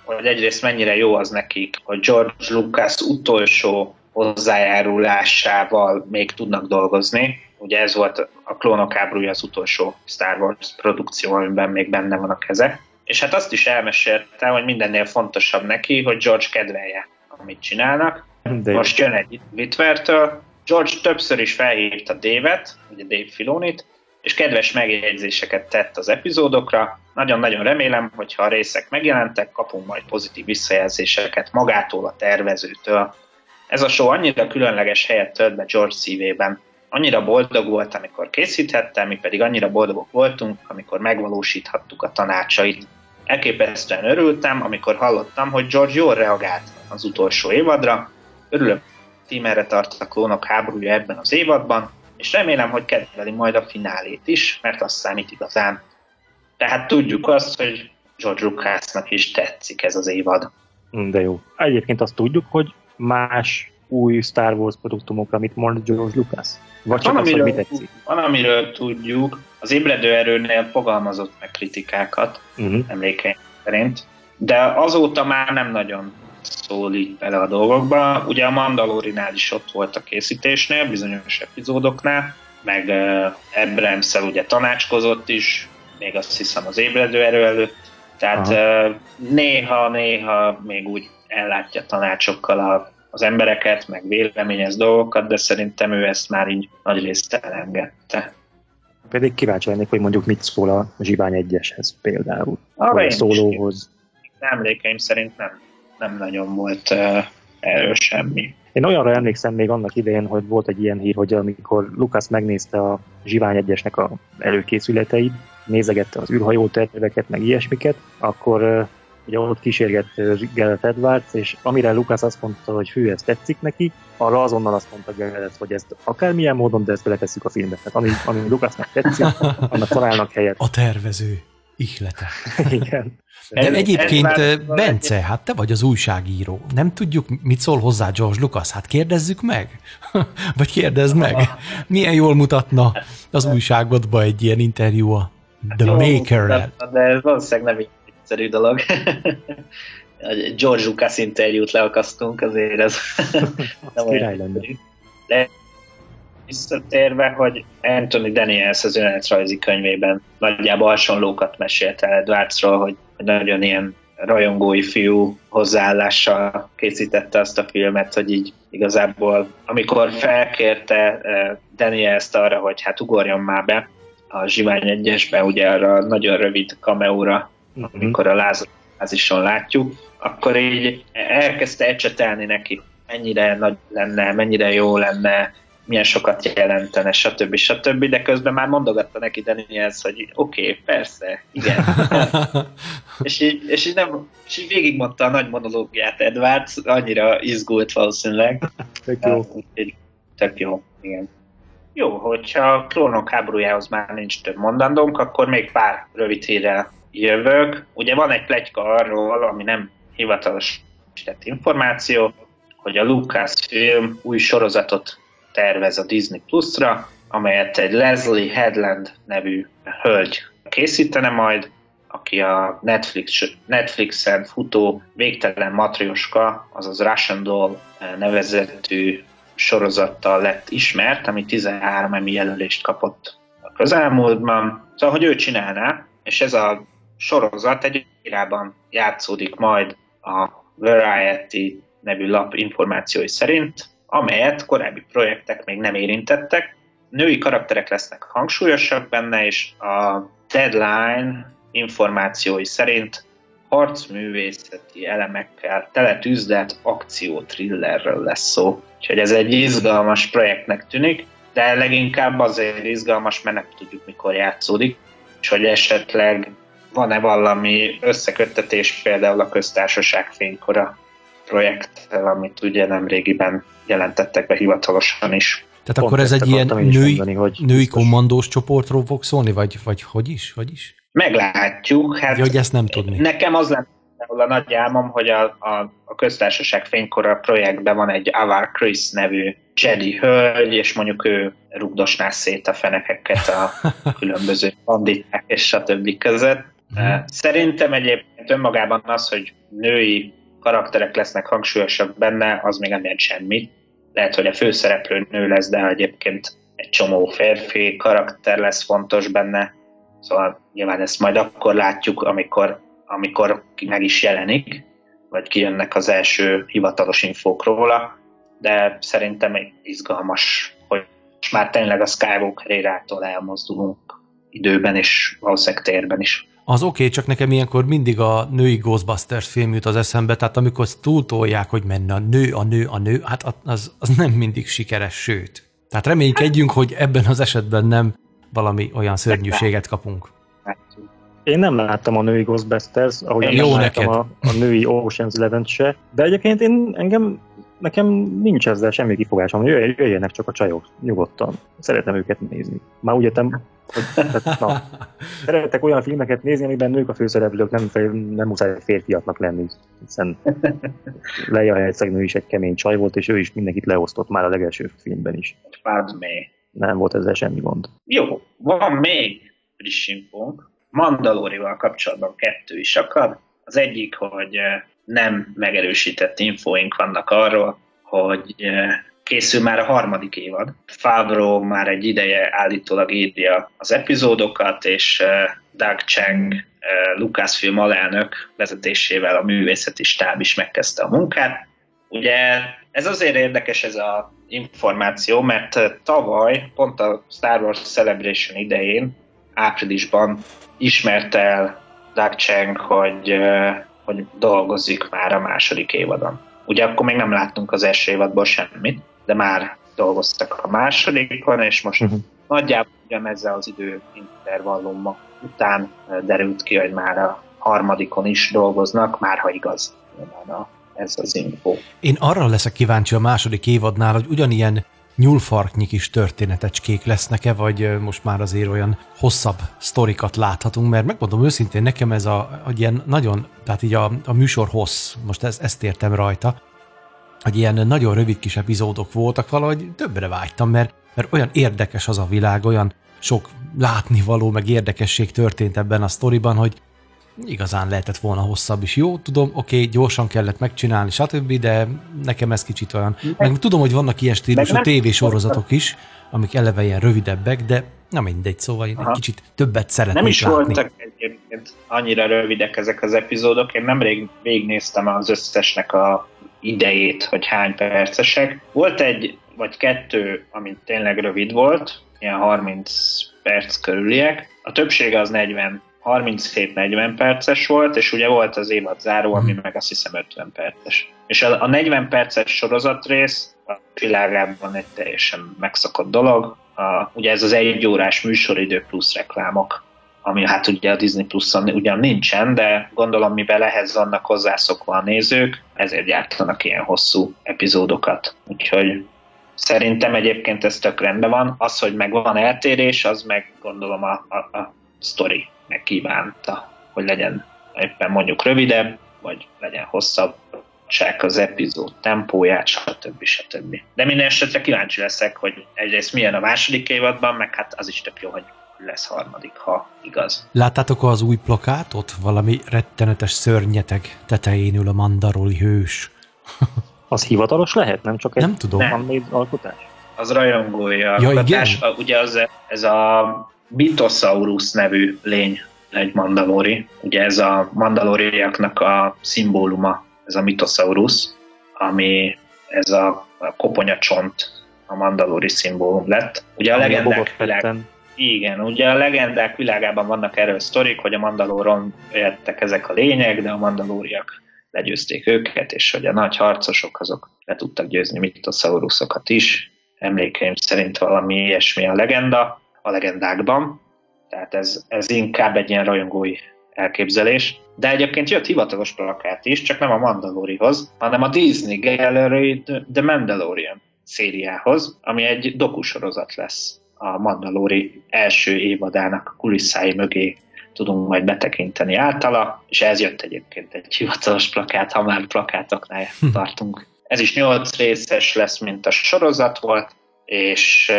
hogy egyrészt mennyire jó az nekik, hogy George Lucas utolsó hozzájárulásával még tudnak dolgozni. Ugye ez volt a Klónok háborúja az utolsó Star Wars produkció, amiben még benne van a keze. És hát azt is elmesélte, hogy mindennél fontosabb neki, hogy George kedvelje, amit csinálnak. De Most jön egy Witwertől. George többször is felhívta David, ugye Dave Filonit, és kedves megjegyzéseket tett az epizódokra. Nagyon-nagyon remélem, hogy ha a részek megjelentek, kapunk majd pozitív visszajelzéseket magától, a tervezőtől. Ez a show annyira különleges helyet tölt be George szívében. Annyira boldog volt, amikor készíthettem, mi pedig annyira boldogok voltunk, amikor megvalósíthattuk a tanácsait. Elképesztően örültem, amikor hallottam, hogy George jól reagált az utolsó évadra. Örülök, hogy erre tart a klónok háborúja ebben az évadban, és remélem, hogy kedveli majd a finálét is, mert azt számít igazán. Tehát tudjuk azt, hogy George Lucasnak is tetszik ez az évad. De jó. Egyébként azt tudjuk, hogy más új Star Wars produktumokra, amit mond George Lucas? Vagy csak Van, az, hogy amiről, mi tetszik? van, amiről tudjuk, az ébredő erőnél fogalmazott meg kritikákat, Uh-huh. emlékeim szerint, de azóta már nem nagyon szólít bele a dolgokba. Ugye a Mandalorinál is ott volt a készítésnél, bizonyos epizódoknál, meg abrams ugye tanácskozott is, még azt hiszem az ébredő erő előtt, tehát néha-néha még úgy ellátja tanácsokkal a, az embereket, meg véleményez dolgokat, de szerintem ő ezt már így nagyrészt elengedte. Pedig kíváncsi lennék, hogy mondjuk mit szól a Zsivány egyeshez például. Arra Vagy a is szólóhoz. Emlékeim szerint nem, nem nagyon volt erről semmi. Én olyanra emlékszem még annak idején, hogy volt egy ilyen hír, hogy amikor Lukasz megnézte a Zsivány egyesnek a előkészületeit, nézegette az űrhajó terveket, meg ilyesmiket, akkor ugye ott kísérgette Gareth Edwards, és amire Lukasz azt mondta, hogy hű, ez tetszik neki, arra azonnal azt mondta Gareth, hogy ezt akármilyen módon, de ezt beletesszük a filmbe. Tehát ami, ami Lukasznak tetszik, annak találnak helyet. A tervező ihlete. Igen. De Ez- egyébként, ez már- eh, Bence, hát te vagy az újságíró. Nem tudjuk, mit szól hozzá George Lucas? Hát kérdezzük meg. *laughs* Vagy kérdezd meg. Milyen jól mutatna az újságodba egy ilyen interjú a The Jó, Maker-rel. De, de ez valószínűleg nem egy egyszerű dolog. *laughs* George Lucas interjút leakasztunk, azért ez *laughs* nem olyan lenne. De visszatérve, hogy Anthony Daniels az önéletrajzi könyvében nagyjából hasonlókat mesélt el Edwardsról, hogy, nagyon ilyen rajongói fiú hozzáállással készítette azt a filmet, hogy így igazából, amikor felkérte eh, Daniels-t arra, hogy hát ugorjon már be a Zsivány egyesbe, ugye arra a nagyon rövid kameóra, Mhm. amikor a lázison látjuk, akkor így elkezdte ecsetelni neki, mennyire nagy lenne, mennyire jó lenne, milyen sokat jelentene, stb. stb. De közben már mondogatta neki Daniels, hogy oké, okay, persze, igen. *laughs* és, így, és, így nem, és így végigmondta a nagy monológiát Edwards, annyira izgult valószínűleg. Tök jó. Tök jó, igen. Jó, hogyha a klónok háborújához már nincs több mondandónk, akkor még pár rövid hírrel jövök. Ugye van egy pletyka arról, ami nem hivatalos információ, hogy a Lucasfilm új sorozatot tervez a Disney Plus-ra, amelyet egy Leslie Headland nevű hölgy készítene majd, aki a Netflix, Netflixen futó Végtelen Matrioska, azaz Russian Doll nevezetű sorozattal lett ismert, ami 13 Emmy jelölést kapott a közelmúltban. Szóval, hogy ő csinálná, és ez a sorozat egy irában játszódik majd a Variety nevű lap információi szerint, amelyet korábbi projektek még nem érintettek. Női karakterek lesznek hangsúlyosak benne, és a Deadline információi szerint harcművészeti elemekkel teletűzdelt akciótrillerről lesz szó. Úgyhogy ez egy izgalmas projektnek tűnik, de leginkább azért izgalmas, mert nem tudjuk mikor játszódik, és hogy esetleg van-e valami összeköttetés például a köztársaság fénykora projekttel, amit ugye nemrégiben jelentettek be hivatalosan is. Tehát Pont akkor ez egy ilyen női, mondani, hogy női biztos. kommandós csoportról fog szólni, vagy, vagy hogy is? Hogy is? Meglátjuk. Hát hogy ezt nem tudni. Nekem az lenne a nagy álmom, hogy a, a, a köztársaság fénykora projektben van egy Avar Chris nevű Jedi hölgy, és mondjuk ő rugdosná szét a fenekeket a *laughs* különböző banditák és stb. között. Mhm. Szerintem egyébként önmagában az, hogy női karakterek lesznek hangsúlyosak benne, az még nem jelent semmit. Lehet, hogy a főszereplő nő lesz, de egyébként egy csomó férfi karakter lesz fontos benne. Szóval nyilván ezt majd akkor látjuk, amikor, amikor meg is jelenik, vagy kijönnek az első hivatalos infók róla, de szerintem egy izgalmas, hogy most már tényleg a Skywalker érától elmozdulunk időben és valószínűleg térben is. Az oké, okay, csak nekem ilyenkor mindig a női Ghostbusters film jut az eszembe, tehát amikor túltolják, hogy menne a nő, a nő, a nő, hát az, az nem mindig sikeres, sőt. Tehát reménykedjünk, hogy ebben az esetben nem valami olyan szörnyűséget kapunk. Én nem láttam a női Ghostbusters, ahogy Jó nem neked. láttam a, a női Ocean's Eleven se, de egyébként én engem nekem nincs ezzel semmi kifogásom, Jöjj, jöjjenek csak a csajok, nyugodtan. Szeretem őket nézni. Már úgy értem, hogy tehát, na, szeretek olyan filmeket nézni, amiben nők a főszereplők, nem, nem muszáj férfiaknak lenni, hiszen Leia Hercegnő is egy kemény csaj volt, és ő is mindenkit leosztott már a legelső filmben is. Padmé. Nem volt ezzel semmi gond. Jó, van még friss infónk. Mandalorival kapcsolatban kettő is akad. Az egyik, hogy eh, nem megerősített infóink vannak arról, hogy eh, készül már a harmadik évad. Favreau már egy ideje állítólag írja az epizódokat, és eh, Doug Chang, Lucasfilm alelnök vezetésével a művészeti stáb is megkezdte a munkát. Ugye ez azért érdekes ez a információ, mert tavaly, pont a Star Wars Celebration idején, áprilisban ismert el Doug Chang, hogy, hogy dolgozik már a második évadon. Ugye akkor még nem láttunk az első évadból semmit, de már dolgoztak a másodikon, és most uh-huh. nagyjából ugyanezzel az idő intervallum után derült ki, hogy már a harmadikon is dolgoznak, már ha igaz ez az info. Én arra leszek kíváncsi a második évadnál, hogy ugyanilyen nyúlfarknyi kis történetecskék lesznek-e, vagy most már azért olyan hosszabb sztorikat láthatunk, mert megmondom őszintén, nekem ez a, a ilyen nagyon, tehát így a, a műsor hossz, most ez, ezt értem rajta, hogy ilyen nagyon rövid kis epizódok voltak, valahogy többre vágytam, mert, mert olyan érdekes az a világ, olyan sok látnivaló, meg érdekesség történt ebben a sztoriban, hogy igazán lehetett volna hosszabb is. Jó, tudom, oké, okay, gyorsan kellett megcsinálni, stb., de nekem ez kicsit olyan. Meg, tudom, hogy vannak ilyen stílusú tévésorozatok is, amik eleve ilyen rövidebbek, de na mindegy, szóval én Aha. egy kicsit többet szeretnék Nem is látni. voltak egyébként annyira rövidek ezek az epizódok. Én nemrég végignéztem az összesnek a idejét, hogy hány percesek. Volt egy vagy kettő, ami tényleg rövid volt, ilyen 30 perc körüliek. A többsége az 40 37-40 perces volt, és ugye volt az évad záró, ami mhm. meg azt hiszem 50 perces. És a, a 40 perces sorozatrész a világában egy teljesen megszokott dolog. A, ugye ez az egy órás műsoridő plusz reklámok, ami hát ugye a Disney Plus-on ugyan nincsen, de gondolom mivel ehhez vannak hozzászokva a nézők, ezért gyártanak ilyen hosszú epizódokat. Úgyhogy szerintem egyébként ez tök rendben van. Az, hogy meg van eltérés, az meg gondolom a, a, a sztori megkívánta, hogy legyen éppen mondjuk rövidebb, vagy legyen hosszabb, csak az epizód tempóját, stb. stb. De minden esetre kíváncsi leszek, hogy egyrészt milyen a második évadban, meg hát az is tök jó, hogy lesz harmadik, ha igaz. Láttátok az új plakátot? Valami rettenetes szörnyeteg tetején ül a mandaroli hős. *laughs* az hivatalos lehet, nem csak egy nem tudom. Nem. alkotás? Az rajongója ja. Igen? Ugye az, ez a Bitosaurus nevű lény egy mandalori. Ugye ez a mandaloriaknak a szimbóluma, ez a Mitosaurus, ami ez a, a koponyacsont a mandalori szimbólum lett. Ugye a ami legendák a világ... Igen, ugye a legendák világában vannak erről sztorik, hogy a Mandalóron jöttek ezek a lények, de a mandalóriak legyőzték őket, és hogy a nagy harcosok azok le tudtak győzni mitosaurusokat is. Emlékeim szerint valami ilyesmi a legenda a legendákban, tehát ez, ez inkább egy ilyen rajongói elképzelés. De egyébként jött hivatalos plakát is, csak nem a Mandalorihoz, hanem a Disney Gallery The Mandalorian szériához, ami egy dokusorozat lesz a Mandalori első évadának kulisszái mögé tudunk majd betekinteni általa, és ez jött egyébként egy hivatalos plakát, ha már plakátoknál tartunk. Ez is nyolc részes lesz, mint a sorozat volt, és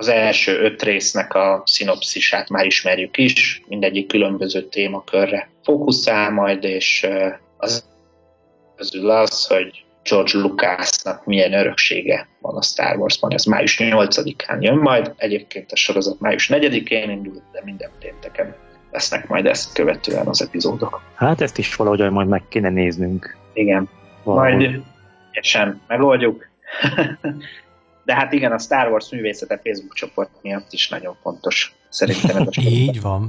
az első öt résznek a szinopszisát már ismerjük is, mindegyik különböző témakörre fókuszál majd, és az közül az, hogy George Lucasnak milyen öröksége van a Star Wars-ban. Ez május 8-án jön majd, egyébként a sorozat május 4-én indul, de minden pénteken lesznek majd ezt követően az epizódok. Hát ezt is valahogy majd meg kéne néznünk. Igen. Valahogy. Majd sem megoldjuk. *laughs* De hát igen, a Star Wars művészete Facebook csoport miatt is nagyon fontos. Szerintem ez a *laughs* Így van.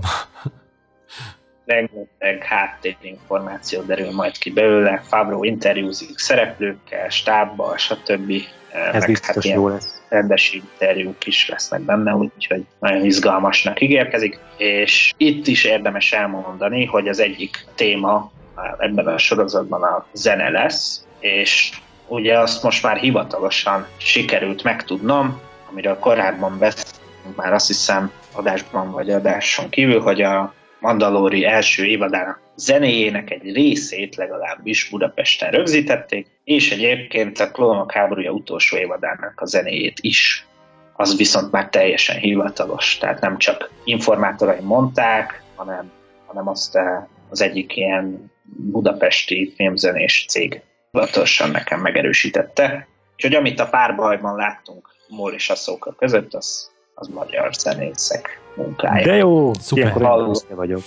Rengeteg háttérinformáció derül majd ki belőle, Fabro interjúzik szereplőkkel, stábbal, stb. Ez Meg biztos hát jó lesz. Rendes interjúk is lesznek benne, úgyhogy nagyon izgalmasnak ígérkezik. És itt is érdemes elmondani, hogy az egyik téma ebben a sorozatban a zene lesz, és ugye azt most már hivatalosan sikerült megtudnom, amiről korábban beszéltünk már azt hiszem adásban vagy adáson kívül, hogy a Mandalori első évadának zenéjének egy részét legalábbis Budapesten rögzítették, és egyébként a Klónok háborúja utolsó évadának a zenéjét is. Az viszont már teljesen hivatalos, tehát nem csak informátorai mondták, hanem, hanem azt eh, az egyik ilyen budapesti filmzenés cég hivatalosan nekem megerősítette. Úgyhogy amit a párbajban láttunk Mór és Aszóka között, az, az magyar zenészek munkája. De jó, Szuper. ilyenkor vagyok.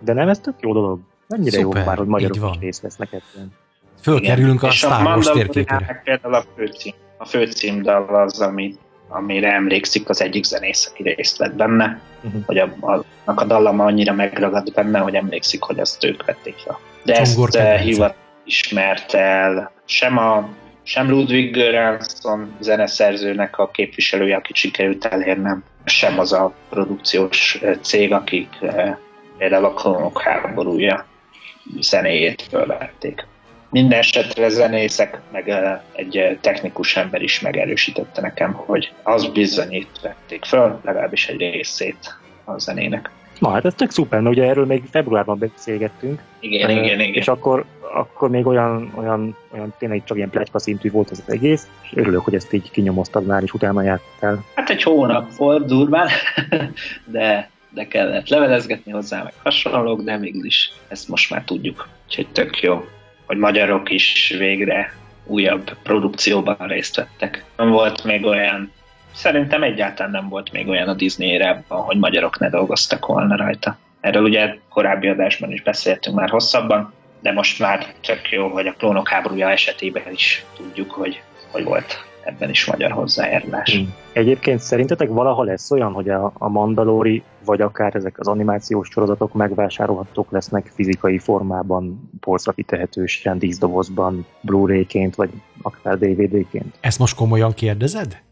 De nem ez tök jó dolog. Mennyire Szuper, jó már, hogy magyarok is részt vesznek ebben. Fölkerülünk a És Star Wars térképére. Mandaloriának például a főcím, a főcímdal az, ami, amire emlékszik az egyik zenész, aki részt vett benne, Mhm. hogy a, a, a dallama annyira megragad benne, hogy emlékszik, hogy azt ők vették fel. De Csongor ezt hivat ismert el sem a sem Ludwig Göransson zeneszerzőnek a képviselője, akit sikerült elérnem, sem az a produkciós cég, akik például a klónok háborúja zenéjét fölvették. Minden esetre zenészek, meg egy technikus ember is megerősítette nekem, hogy az bizonyít vették föl, legalábbis egy részét a zenének. Na hát ez tök szuper, mert ugye erről még februárban beszélgettünk. Igen, Eh, igen, igen. És akkor, akkor még olyan, olyan, olyan tényleg csak ilyen pletyka szintű volt az egész, és örülök, hogy ezt így kinyomoztad már, és utána jártál. Hát egy hónap volt durván, *laughs* de, de kellett levelezgetni hozzá, meg hasonlók, de mégis ezt most már tudjuk. Úgyhogy tök jó, hogy magyarok is végre újabb produkcióban részt vettek. Nem volt még olyan, szerintem egyáltalán nem volt még olyan a Disney-re, hogy magyarok ne dolgoztak volna rajta. Erről ugye korábbi adásban is beszéltünk már hosszabban, de most már tök jó, hogy a klónok háborúja esetében is tudjuk, hogy, hogy volt ebben is magyar hozzájárulás. Hmm. Egyébként szerintetek valaha lesz olyan, hogy a, a Mandalori, vagy akár ezek az animációs sorozatok megvásárolhatók lesznek fizikai formában, polcra kitehetősen, díszdobozban, Blu-ray-ként, vagy akár DVD-ként? Ezt most komolyan kérdezed?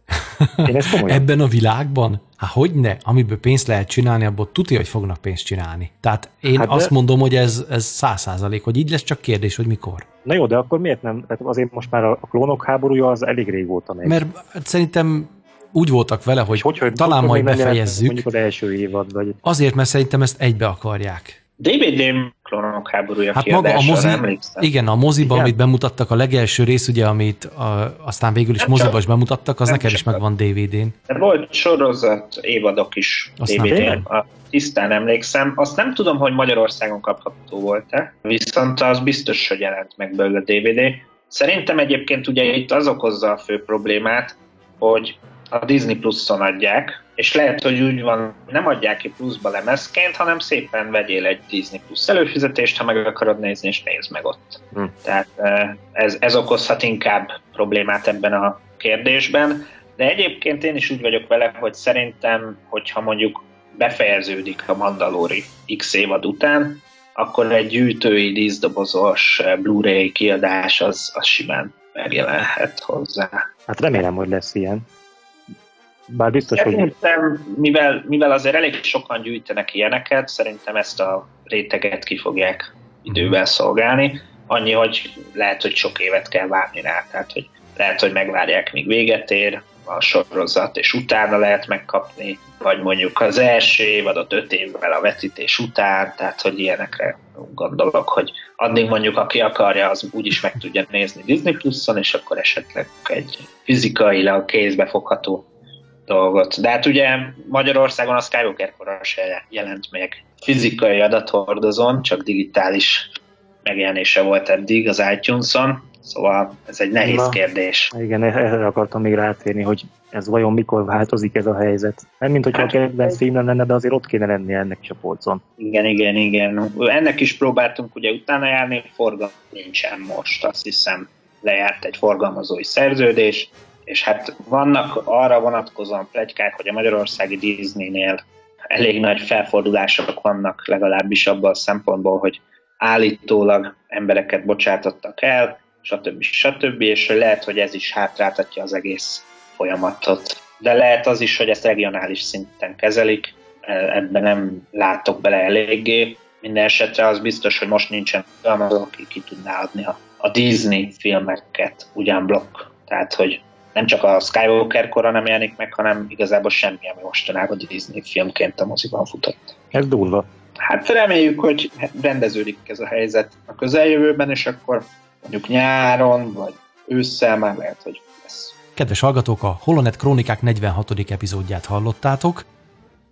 Én ezt komolyan. *laughs* Ebben a világban? Hát hogy ne? Amiből pénzt lehet csinálni, abból tudja, hogy fognak pénzt csinálni. Tehát én Hát hát de- azt mondom, hogy ez száz százalék, hogy így lesz, csak kérdés, hogy mikor. Na jó, de akkor miért nem? Tehát azért most már a, klónok háborúja az elég régóta megy. Mert szerintem úgy voltak vele, hogy, hogy, hogy talán majd meg befejezzük, Mondjuk az első évad, vagy azért, mert szerintem ezt egybe akarják. DVD klónok háborúja Hát maga a mozi, emlékszem. igen, a moziban, Igen. amit bemutattak, a legelső rész, ugye, amit a, aztán végül is Nem moziban is bemutattak, az nem nekem is csak- megvan DVD-n. De volt sorozat évadok is DVD-n, tisztán emlékszem. Azt nem tudom, hogy Magyarországon kapható volt-e, viszont az biztos, hogy jelent meg belőle DVD. Szerintem egyébként ugye itt az okozza a fő problémát, hogy a Disney Plus-on adják, és lehet, hogy úgy van, nem adják ki pluszba lemezként, hanem szépen vegyél egy Disney Plus előfizetést, ha meg akarod nézni, és nézd meg ott. Hm. Tehát eh, ez, ez okozhat inkább problémát ebben a kérdésben, de egyébként én is úgy vagyok vele, hogy szerintem, hogyha mondjuk befejeződik a Mandalori X évad után, akkor egy gyűjtői díszdobozos Blu-ray kiadás az, az simán megjelenhet hozzá. hát remélem, hogy lesz ilyen. Bár biztos, hogy Szerintem, mivel, mivel azért elég sokan gyűjtenek ilyeneket, szerintem ezt a réteget ki fogják idővel szolgálni. Annyi, hogy lehet, hogy sok évet kell várni rá, tehát hogy lehet, hogy megvárják, míg véget ér a sorozat, és utána lehet megkapni, vagy mondjuk az első évadot öt évvel a vetítés után, tehát hogy ilyenekre gondolok, hogy addig mondjuk aki akarja, az úgyis meg tudja nézni Disney Plus-on, és akkor esetleg egy fizikailag kézbefogható dolgot. De hát ugye Magyarországon a Skywalker kora se jelent meg fizikai adathordozón, csak digitális megjelenése volt eddig az iTunes-on, szóval ez egy nehéz Na. kérdés. igen, erre akartam még rátérni, hogy ez vajon mikor változik ez a helyzet. Nem, mint hogyha a Hát, kedvenc filmem lenne, de azért ott kéne lennie ennek is a polcon. Igen, igen, igen. Ennek is próbáltunk ugye utána járni, forgalom nincsen most, azt hiszem lejárt egy forgalmazói szerződés, és hát vannak arra vonatkozóan plegykák, hogy a magyarországi Disneynél elég nagy felfordulások vannak legalábbis abban a szempontból, hogy állítólag embereket bocsátottak el, stb. stb. És lehet, hogy ez is hátráltatja az egész folyamatot. De lehet az is, hogy ezt regionális szinten kezelik, ebben nem látok bele eléggé. Minden esetre az biztos, hogy most nincsen alkalmazó, aki ki tudná adni a, a Disney filmeket ugyan blokk. Tehát, hogy nem csak a Skywalker kora nem jelenik meg, hanem igazából semmi, ami mostanában Disney filmként a moziban futott. Ez durva. Hát reméljük, hogy rendeződik ez a helyzet a közeljövőben, és akkor mondjuk nyáron, vagy ősszel már lehet, hogy lesz. Kedves hallgatók, a Holonet Krónikák 46. epizódját hallottátok.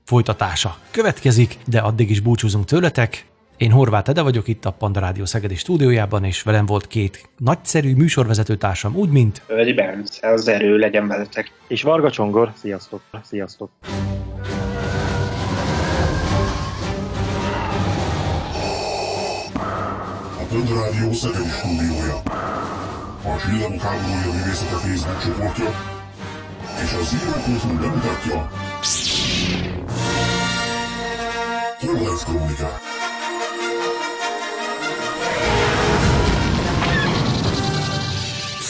Folytatása következik, de addig is búcsúzunk tőletek. Én Horváth Ede vagyok itt a Panda Rádió Szegedi stúdiójában, és velem volt két nagyszerű műsorvezető társam, úgy mint... Hölgyi Bence, az erő legyen veletek. És Varga Csongor, sziasztok, sziasztok. A Panda Rádió Szegedi stúdiója. A Csillagok háborúja művészete Facebook csoportja és a Zero Kultúr bemutatja Holonet Krónikák.